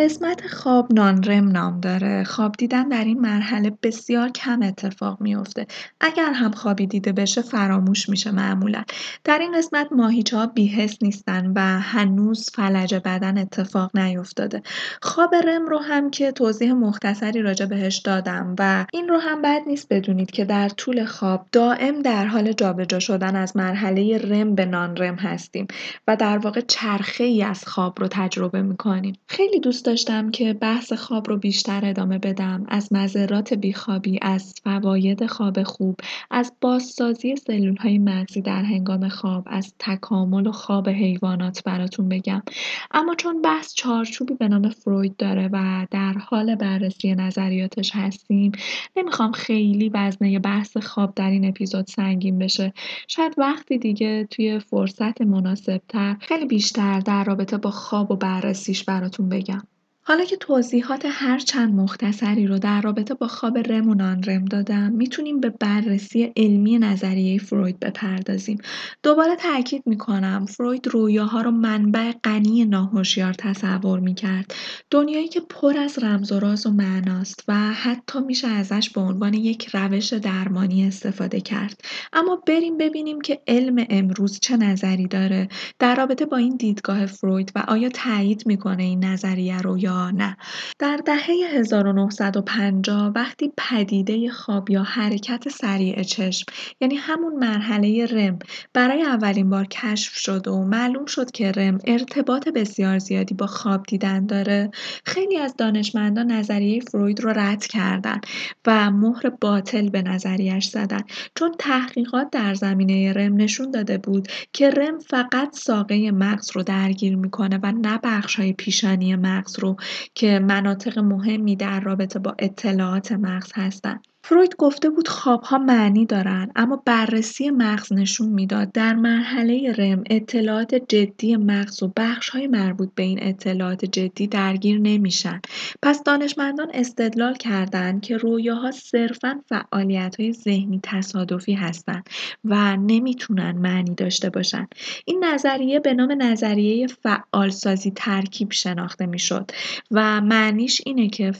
A: قسمت خواب نانرم نام داره. خواب دیدن در این مرحله بسیار کم اتفاق میفته. اگر هم خوابی دیده بشه فراموش میشه معمولا. در این قسمت ماهیچه بیهس نیستن و هنوز فلج بدن اتفاق نیفتاده. خواب رم رو هم که توضیح مختصری راجع بهش دادم و این رو هم بد نیست بدونید که در طول خواب دائم در حال جابجا شدن از مرحله رم به نانرم هستیم و در واقع چرخه ای از خواب رو تجربه می‌کنیم. خیلی دوست داشتم که بحث خواب رو بیشتر ادامه بدم. از مذرات بیخوابی از فواید خواب خوب از بازسازی سلول های مغزی در هنگام خواب از تکامل و خواب حیوانات براتون بگم. اما چون بحث چارچوبی به نام فروید داره و در حال بررسی نظریاتش هستیم نمی‌خوام خیلی وزنه بحث خواب در این اپیزود سنگین بشه. شاید وقتی دیگه توی فرصت مناسبتر خیلی بیشتر در رابطه با خواب و بررسیش براتون بگم. حالا که توضیحات هر چند مختصری رو در رابطه با خواب رم و رم دادم می‌تونیم به بررسی علمی نظریه فروید بپردازیم. دوباره تاکید می‌کنم فروید رویاها رو منبع غنی ناهوشیار تصور می‌کرد. دنیایی که پر از رمز و راز و معناست و حتی میشه ازش به عنوان یک روش درمانی استفاده کرد. اما بریم ببینیم که علم امروز چه نظری داره. در رابطه با این دیدگاه فروید و آیا تایید می‌کنه این نظریه رو یا نه. در دهه 1950 وقتی پدیده خواب یا حرکت سریع چشم یعنی همون مرحله رم برای اولین بار کشف شد و معلوم شد که رم ارتباط بسیار زیادی با خواب دیدن داره خیلی از دانشمندان نظریه فروید رو رد کردن و مهر باطل به نظریش زدن. چون تحقیقات در زمینه رم نشون داده بود که رم فقط ساقه مغز رو درگیر می‌کنه و نه بخش های پیشانی مغز رو. که مناطق مهمی در رابطه با اطلاعات مغز هستند. فروید گفته بود خوابها معنی دارن اما بررسی مغز نشون می‌داد. در مرحله رم اطلاعات جدی مغز و های مربوط به این اطلاعات جدی درگیر نمیشن. پس دانشمندان استدلال کردند که رویاها صرفا های ذهنی تصادفی هستند و نمی‌تونن معنی داشته باشن. این نظریه به نام نظریه فعالسازی ترکیب شناخته می‌شد و معنیش اینه که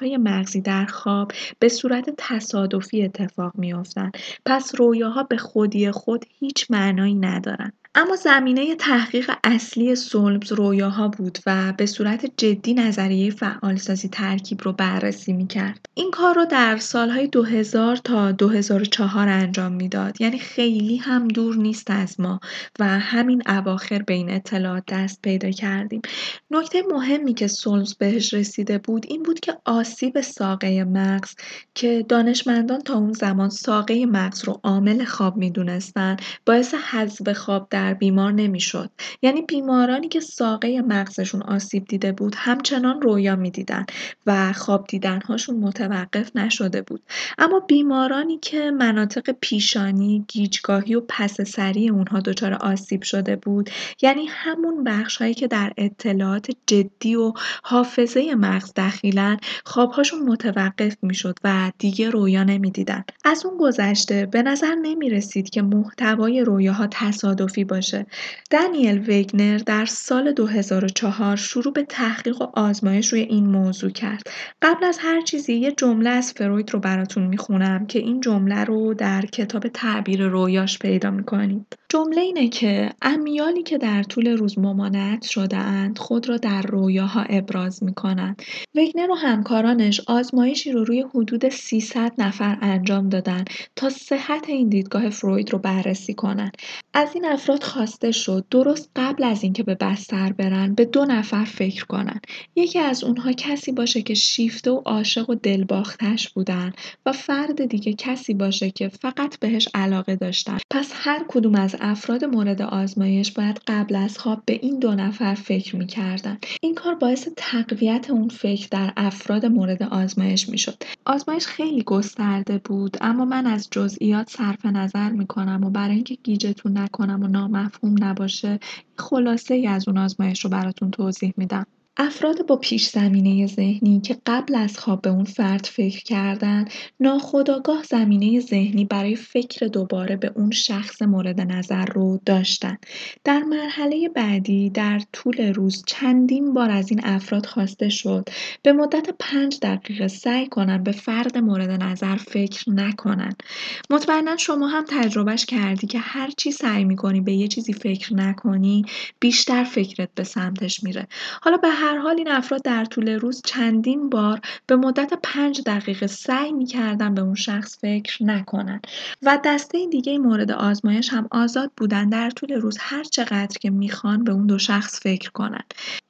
A: های مغزی در خواب به صورت تصادفی اتفاق میافتند پس رویاها به خودی خود هیچ معنایی ندارند. اما زمینه تحقیق اصلی سولمز رویاها بود و به صورت جدی نظریه فعالسازی ترکیب رو بررسی می‌کرد. این کار رو در سالهای 2000 تا 2004 انجام می‌داد یعنی خیلی هم دور نیست از ما و همین اواخر به این اطلاعات دست پیدا کردیم. نکته مهمی که سولمز بهش رسیده بود این بود که آسیب ساقه مغز که دانشمندان تا اون زمان ساقه مغز رو عامل خواب می‌دونستن باعث حذف خواب در در بیمار نمی‌شد. یعنی بیمارانی که ساقه مغزشون آسیب دیده بود همچنان رویا می‌دیدن و خواب دیدنهاشون متوقف نشده بود. اما بیمارانی که مناطق پیشانی گیجگاهی و پس سری اونها دچار آسیب شده بود یعنی همون بخش هایی که در اطلاعات جدی و حافظه مغز دخیلن خوابهاشون متوقف می‌شد و دیگه رویا نمی‌دیدن. از اون گذشته به نظر نمی رسید که محتوای رویاها تصادفی باشه. دانیل ویگنر در سال 2004 شروع به تحقیق و آزمایش روی این موضوع کرد. قبل از هر چیزی یه جمله از فروید رو براتون می‌خونم که این جمله رو در کتاب تعبیر رویاش پیدا می‌کنید. جمله اینه که امیالی که در طول روز ممانعت شده اند خود را در رویاها ابراز می کنند. وگنر و همکارانش آزمایشی رو روی حدود 300 نفر انجام دادن تا صحت این دیدگاه فروید رو بررسی کنند. از این افراد خواسته شد درست قبل از اینکه به بستر برن به دو نفر فکر کنن. یکی از اونها کسی باشه که شیفته و عاشق و دلباختش بودن و فرد دیگه کسی باشه که فقط بهش علاقه داشتن. پس هر کدوم از افراد مورد آزمایش باید قبل از خواب به این دو نفر فکر می‌کردن. این کار باعث تقویت اون فکر در افراد مورد آزمایش می‌شد. آزمایش خیلی گسترده بود اما من از جزئیات صرف نظر می‌کنم و برای اینکه گیجتون نکنم و نامفهوم نباشه خلاصه ای از اون آزمایش رو براتون توضیح میدم. افراد با پیش زمینه ذهنی که قبل از خواب به اون فرد فکر کردن ناخودآگاه زمینه ذهنی برای فکر دوباره به اون شخص مورد نظر رو داشتن. در مرحله بعدی در طول روز چندین بار از این افراد خواسته شد به مدت پنج دقیقه سعی کنن به فرد مورد نظر فکر نکنن. مطمئنا شما هم تجربهش کردی که هر چی سعی می‌کنی به یه چیزی فکر نکنی بیشتر فکرت به سمتش میره. حالا به هر حال این افراد در طول روز چندین بار به مدت پنج دقیقه سعی می‌کردن به اون شخص فکر نکنن و دسته دیگه مورد آزمایش هم آزاد بودن در طول روز هر چقدر که می‌خوان به اون دو شخص فکر کنن.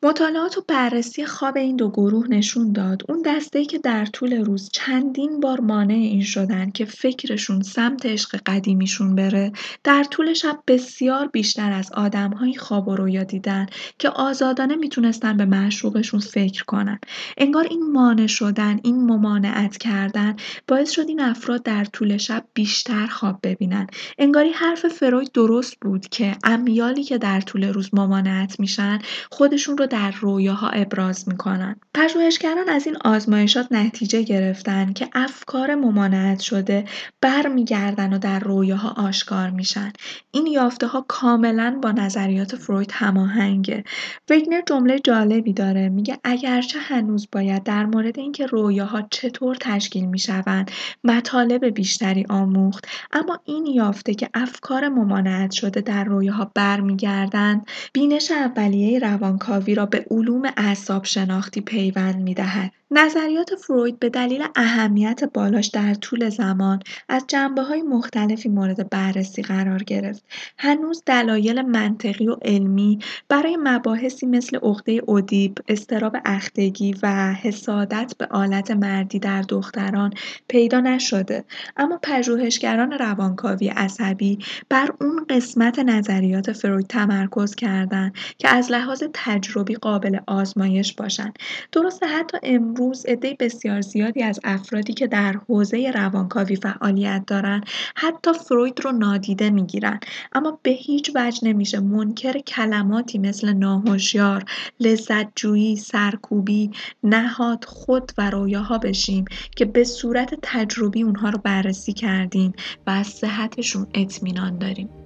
A: مطالعات و بررسی خواب این دو گروه نشون داد. اون دسته که در طول روز چندین بار مانع این شدن که فکرشون سمت عشق قدیمیشون بره در طول شب بسیار بیشتر از آدمهایی خواب و رویا دیدن که آزادانه می‌تونستن به معشوقشون فکر کنن. انگار این مانع شدن این ممانعت کردن باعث شد این افراد در طول شب بیشتر خواب ببینن. انگاری حرف فروید درست بود که امیالی که در طول روز ممانعت میشن خودشون رو در رویاها ابراز می‌کنن. پژوهشگران از این آزمایشات نتیجه گرفتن که افکار ممانعت شده برمیگردن و در رویاها آشکار میشن. این یافته ها کاملا با نظریات فروید هماهنگه. وگنر جمله جالبی داره. میگه اگرچه هنوز باید در مورد اینکه رویاها چطور تشکیل می‌شوند مطالب بیشتری آموخت اما این یافته که افکار ممانعت شده در رویاها برمیگردند بینش اولیه روانکاوی را به علوم اعصاب شناختی پیوند می‌دهد. نظریات فروید به دلیل اهمیت بالاش در طول زمان از جنبه های مختلفی مورد بررسی قرار گرفت. هنوز دلایل منطقی و علمی برای مباحثی مثل عقده اودیپ، استراب اختگی و حسادت به آلت مردی در دختران پیدا نشده. اما پژوهشگران روانکاوی عصبی بر اون قسمت نظریات فروید تمرکز کردند که از لحاظ تجربی قابل آزمایش باشند. درسته حتی امروز امروز عده بسیار زیادی از افرادی که در حوزه روانکاوی فعالیت دارن حتی فروید رو نادیده می‌گیرن. اما به هیچ وجه نمیشه. منکر کلماتی مثل ناهوشیار لذتجویی سرکوبی نهاد خود و رویاها بشیم که به صورت تجربی اونها رو بررسی کردیم و از صحتشون اطمینان داریم.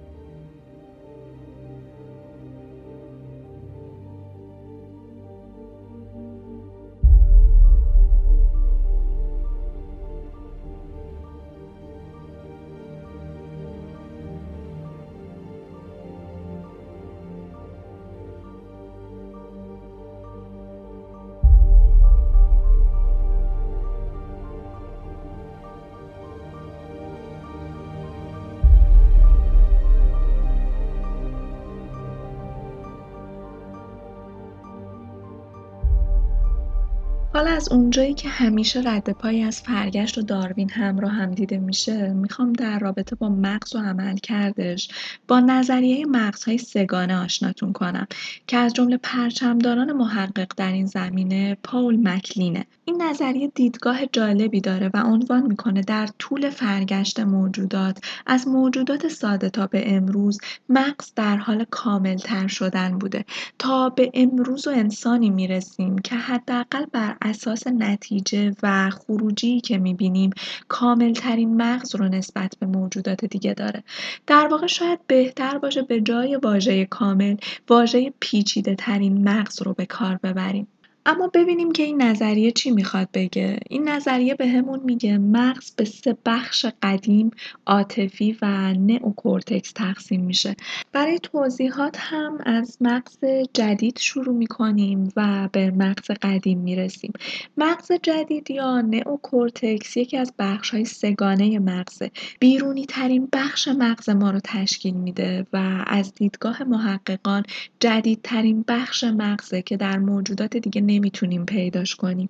A: از اونجایی که همیشه رد پایی از فرگشت و داروین همراه هم دیده میشه می‌خوام در رابطه با مغز و عمل کردش با نظریه مغزهای سگانه آشناتون کنم که از جمله پرچمداران محقق در این زمینه پاول مکلینه. این نظریه دیدگاه جالبی داره و عنوان می‌کنه در طول فرگشت موجودات از موجودات ساده تا به امروز مغز در حال کاملتر شدن بوده. تا به امروز و انسانی می‌رسیم که حداقل بر اساس نتیجه و خروجی که می‌بینیم ترین مغز رو نسبت به موجودات دیگه داره. در واقع شاید بهتر باشه به جای واژه کامل واژه پیچیده ترین مغز رو به کار ببریم. اما ببینیم که این نظریه چی می‌خواد بگه. این نظریه بهمون میگه مغز به سه بخش قدیم عاطفی و نئوکورتکس تقسیم میشه. برای توضیحات هم از مغز جدید شروع می‌کنیم و به مغز قدیم می‌رسیم. مغز جدید یا نئوکورتکس یکی از بخش های سگانه مغزه. بیرونی ترین بخش مغز ما رو تشکیل میده و از دیدگاه محققان جدیدترین بخش مغزه که در موجودات دیگه نمی‌تونیم پیداش کنیم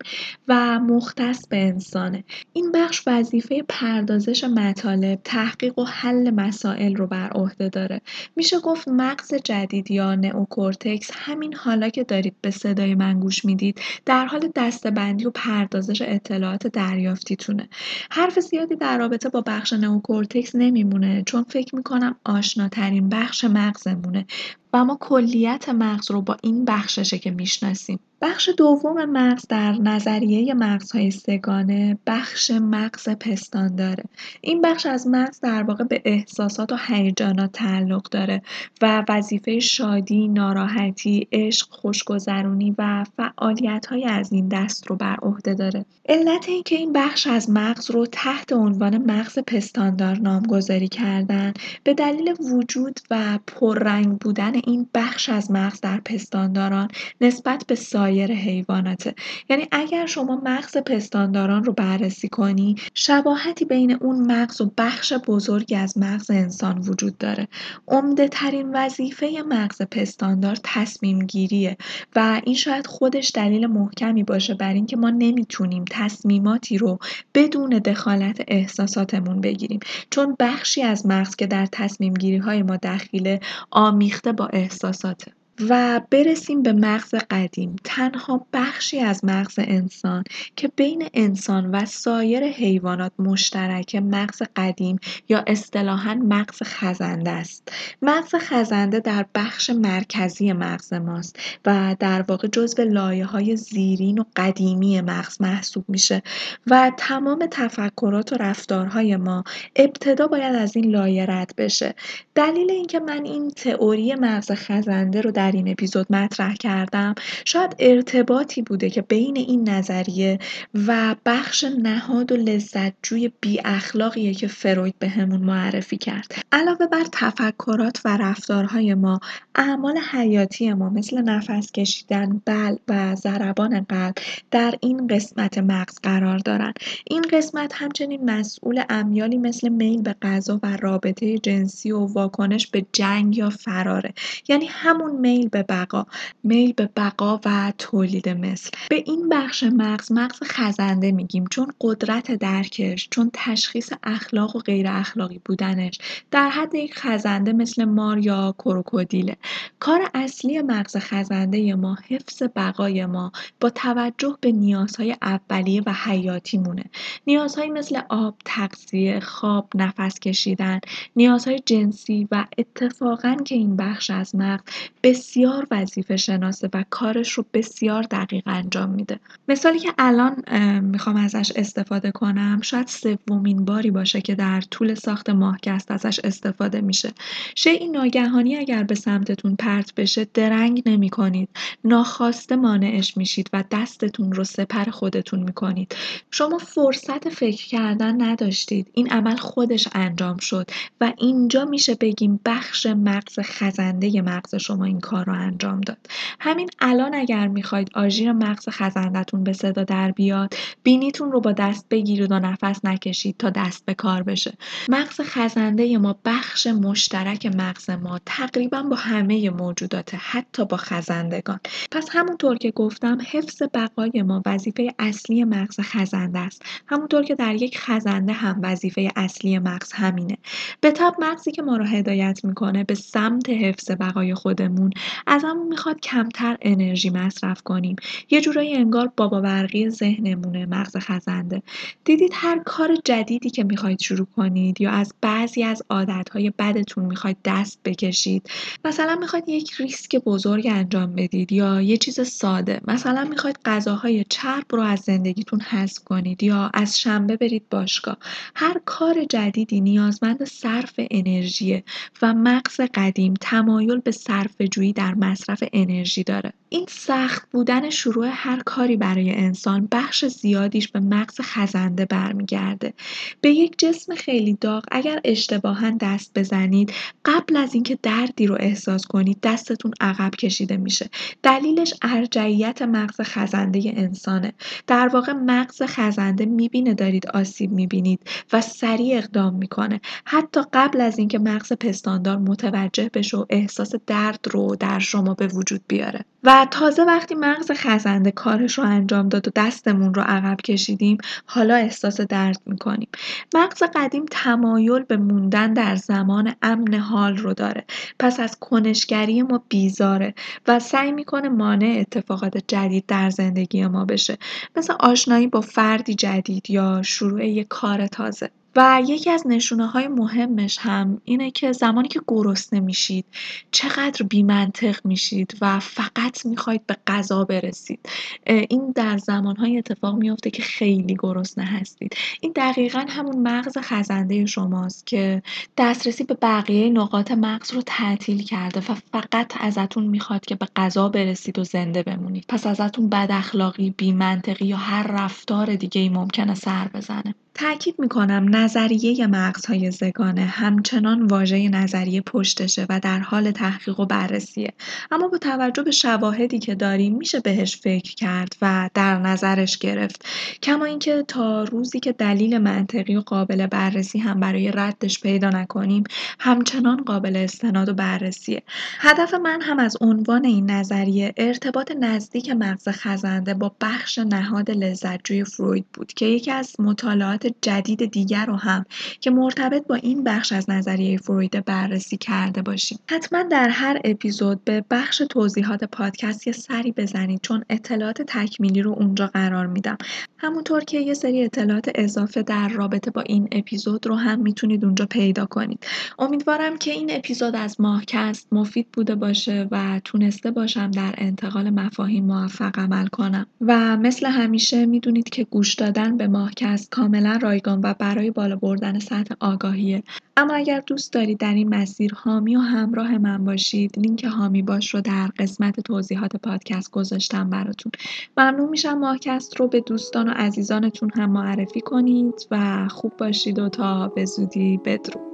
A: و مختص به انسانه. این بخش وظیفه پردازش مطالب تحقیق و حل مسائل رو بر عهده داره. میشه گفت مغز جدید یا نئوکورتکس همین حالا که دارید به صدای من گوش می‌دید در حال دسته‌بندی و پردازش اطلاعات دریافتیتونه. حرف زیادی در رابطه با بخش نئوکورتکس نمیمونه چون فکر می‌کنم آشناترین بخش مغزمونه. و ما کلیت مغز رو با این بخششه که می‌شناسیم. بخش دوم مغز در نظریه مغزهای سه‌گانه بخش مغز پستانداره. این بخش از مغز در واقع به احساسات و هیجانات تعلق داره و وظیفه شادی، ناراحتی، عشق، خوشگذرونی و فعالیت های از این دست رو بر عهده داره. علت اینکه این بخش از مغز رو تحت عنوان مغز پستاندار نامگذاری کردن به دلیل وجود و پررنگ بودن این بخش از مغز در پستانداران نسبت به سایر حیواناته. یعنی اگر شما مغز پستانداران رو بررسی کنی شباهتی بین اون مغز و بخش بزرگی از مغز انسان وجود داره. عمده ترین وظیفه مغز پستاندار تصمیم گیریه و این شاید خودش دلیل محکمی باشه بر اینکه ما نمی‌تونیم تصمیماتی رو بدون دخالت احساساتمون بگیریم. چون بخشی از مغز که در تصمیم گیری های ما دخیله آمیخته با احساساته. و برسیم به مغز قدیم. تنها بخشی از مغز انسان که بین انسان و سایر حیوانات مشترک مغز قدیم یا اصطلاحا مغز خزنده است. مغز خزنده در بخش مرکزی مغز ماست و در واقع جزو لایه های زیرین و قدیمی مغز محسوب میشه و تمام تفکرات و رفتارهای ما ابتدا باید از این لایه رد بشه. دلیل اینکه من این تئوری مغز خزنده رو در در این اپیزود مطرح کردم. شاید ارتباطی بوده که بین این نظریه و بخش نهاد و لذتجوی بی اخلاقیه که فروید به همون معرفی کرد. علاوه بر تفکرات و رفتارهای ما اعمال حیاتی ما مثل نفس کشیدن بل و ضربان قلب در این قسمت مغز قرار دارن این قسمت همچنین مسئول امیالی مثل میل به غذا و رابطه جنسی و واکنش به جنگ یا فراره. یعنی همون میل میل به بقا میل به بقا و تولید مثل. به این بخش مغز مغز خزنده میگیم چون قدرت درکش چون تشخیص اخلاق و غیر اخلاقی بودنش در حد یک خزنده مثل مار یا کروکودیله. کار اصلی مغز خزنده ما حفظ بقای ما با توجه به نیازهای اولیه و حیاتی مونه. نیازهایی مثل آب تغذیه خواب نفس کشیدن نیازهای جنسی و اتفاقا که این بخش از مغز بسیار وظیفه شناسه و کارش رو بسیار دقیق انجام میده. مثالی که الان می‌خوام ازش استفاده کنم شاید سومین باری باشه که در طول ساخت ماهکست ازش استفاده میشه. شیعی ناگهانی اگر به سمتتون پرت بشه درنگ نمی کنید ناخواسته مانعش میشید و دستتون رو سپر خودتون می‌کنید. شما فرصت فکر کردن نداشتید. این عمل خودش انجام شد و اینجا میشه بگیم بخش مغز خزنده مغز شما این کار رو انجام داد. همین الان اگر می‌خواید آژیر مغز خزندتون به صدا در بیاد بینیتون رو با دست بگیرید و نفس نکشید تا دست به کار بشه. مغز خزنده ما بخش مشترک مغز ما تقریبا با همه موجودات حتی با خزندگان. پس همونطور که گفتم حفظ بقای ما وظیفه اصلی مغز خزنده است. همونطور که در یک خزنده هم وظیفه اصلی مغز همینه. به تب مغزی که ما رو هدایت می‌کنه به سمت حفظ بقای خودمون از همون می‌خواد کمتر انرژی مصرف کنیم. یه جورایی انگار بابا برقی ذهنمونه مغز خزنده. دیدید هر کار جدیدی که می‌خواید شروع کنید یا از بعضی از عادتهای بدتون می‌خواید دست بکشید. مثلا می‌خواید یک ریسک بزرگ انجام بدید یا یه چیز ساده. مثلا می‌خواید غذاهای چرب رو از زندگیتون حذف کنید یا از شنبه برید باشگاه. هر کار جدیدی نیازمند صرف انرژیه و مغز قدیم تمایل به صرف جویی در مصرف انرژی داره. این سخت بودن شروع هر کاری برای انسان بخش زیادیش به مغز خزنده برمیگرده. به یک جسم خیلی داغ اگر اشتباها دست بزنید قبل از اینکه دردی رو احساس کنید دستتون عقب کشیده میشه. دلیلش ارجعیت مغز خزنده انسانه. در واقع مغز خزنده می‌بینه دارید آسیب می‌بینید و سریع اقدام می‌کنه. حتی قبل از اینکه مغز پستاندار متوجه بشه و احساس درد رو در شما به وجود بیاره. و تازه وقتی مغز خزنده کارش رو انجام داد و دستمون رو عقب کشیدیم حالا احساس درد می‌کنیم. مغز قدیم تمایل به موندن در زمان امن حال رو داره. پس از کنشگری ما بیزاره و سعی می‌کنه مانع اتفاقات جدید در زندگی ما بشه. مثل آشنایی با فردی جدید یا شروع یک کار تازه. و یکی از نشونه های مهمش هم اینه که زمانی که گرسنه میشید چقدر بیمنطق میشید و فقط می‌خواید به غذا برسید. این در زمانهای اتفاق میافته که خیلی گرسنه هستید. این دقیقا همون مغز خزنده شماست که دسترسی به بقیه نقاط مغز رو تعطیل کرده و فقط ازتون می‌خواد که به غذا برسید و زنده بمونید. پس ازتون بد اخلاقی بیمنطقی یا هر رفتار دیگه ای ممکنه سر بزنه. تأکید می‌کنم نظریه مغزهای زگانه همچنان واژه نظریه پشتشه و در حال تحقیق و بررسیه. اما با توجه به شواهدی که داریم میشه بهش فکر کرد و در نظرش گرفت. کما اینکه تا روزی که دلیل منطقی و قابل بررسی هم برای ردش پیدا نکنیم همچنان قابل استناد و بررسیه. هدف من هم از عنوان این نظریه ارتباط نزدیک مغز خزنده با بخش نهاد لذتجوی فروید بود که یکی از مطالعات جدید دیگر رو هم که مرتبط با این بخش از نظریه فروید بررسی کرده باشیم. حتما در هر اپیزود به بخش توضیحات پادکست یه سری بزنید چون اطلاعات تکمیلی رو اونجا قرار میدم. همونطور که یه سری اطلاعات اضافه در رابطه با این اپیزود رو هم می‌تونید اونجا پیدا کنید. امیدوارم که این اپیزود از ماهکست مفید بوده باشه و تونسته باشم در انتقال مفاهیم موفق عمل کنم. و مثل همیشه می‌دونید که گوش دادن به ماهکست کاملا رایگان و برای بالا بردن سطح آگاهیه. اما اگر دوست دارید در این مسیر حامی و همراه من باشید لینک حامی باش رو در قسمت توضیحات پادکست گذاشتم براتون. ممنون میشم ماهکست رو به دوستان و عزیزانتون هم معرفی کنید و خوب باشید و تا به زودی بدرود.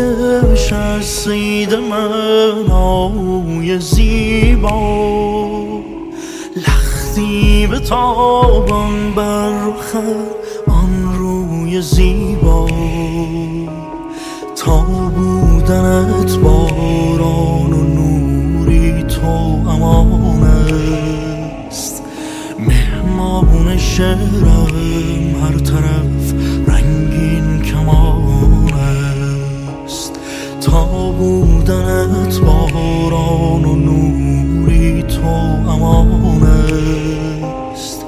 B: نکش از سید من آوی زیبا لختی به تابان بر آن روی زیبا. تا بودنت باران و نوری تو امان است مهمان شعرم هر طرف. بودنت باران و نوری تو امان است.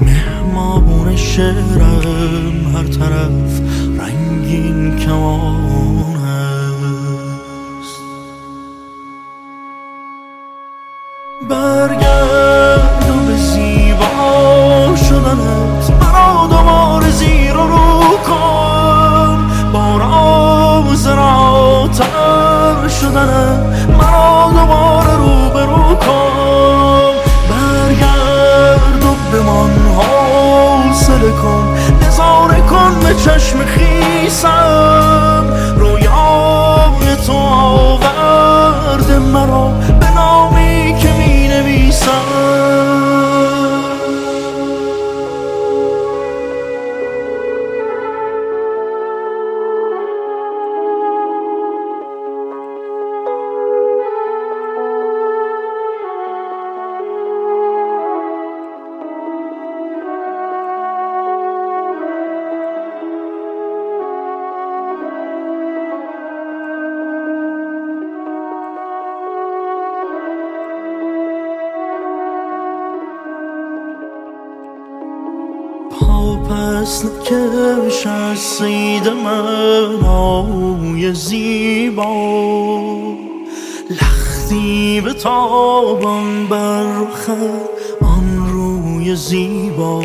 B: مهمان شعرم هر طرف رنگین کمان حوصله کن نظاره کن به چشم خیسم. پس نکش از سید من آوی زیبا لختی به تابان بر رخ آن روی زیبا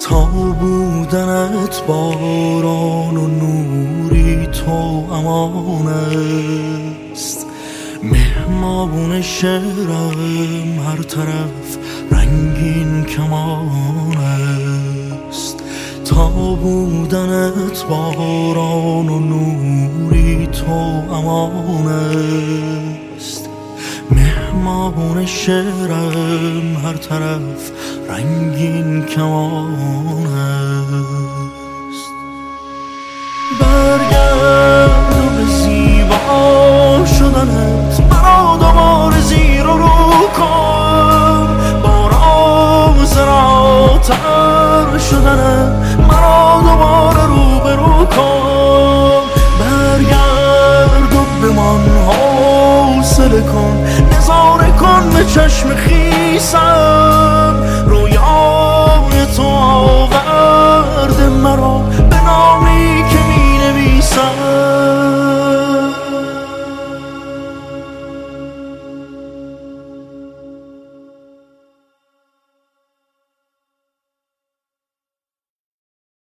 B: تا بودنت باران و نوری تو امان است مهمان شعرم هر طرف رنگین کمان. تا بودنت باران و نوری تو امان است. مهمان شعرم هر طرف رنگین کمان است. برگرد به زیبا شدنت مرا دوباره زیر و رو کن. بارا زراتر شدنت مرا دوباره رو به رو کن. برگرد و بمان حوصله کن. نظاره کن به چشم خیسم. رویای تو آورده مرا. به نامی که می نویسم.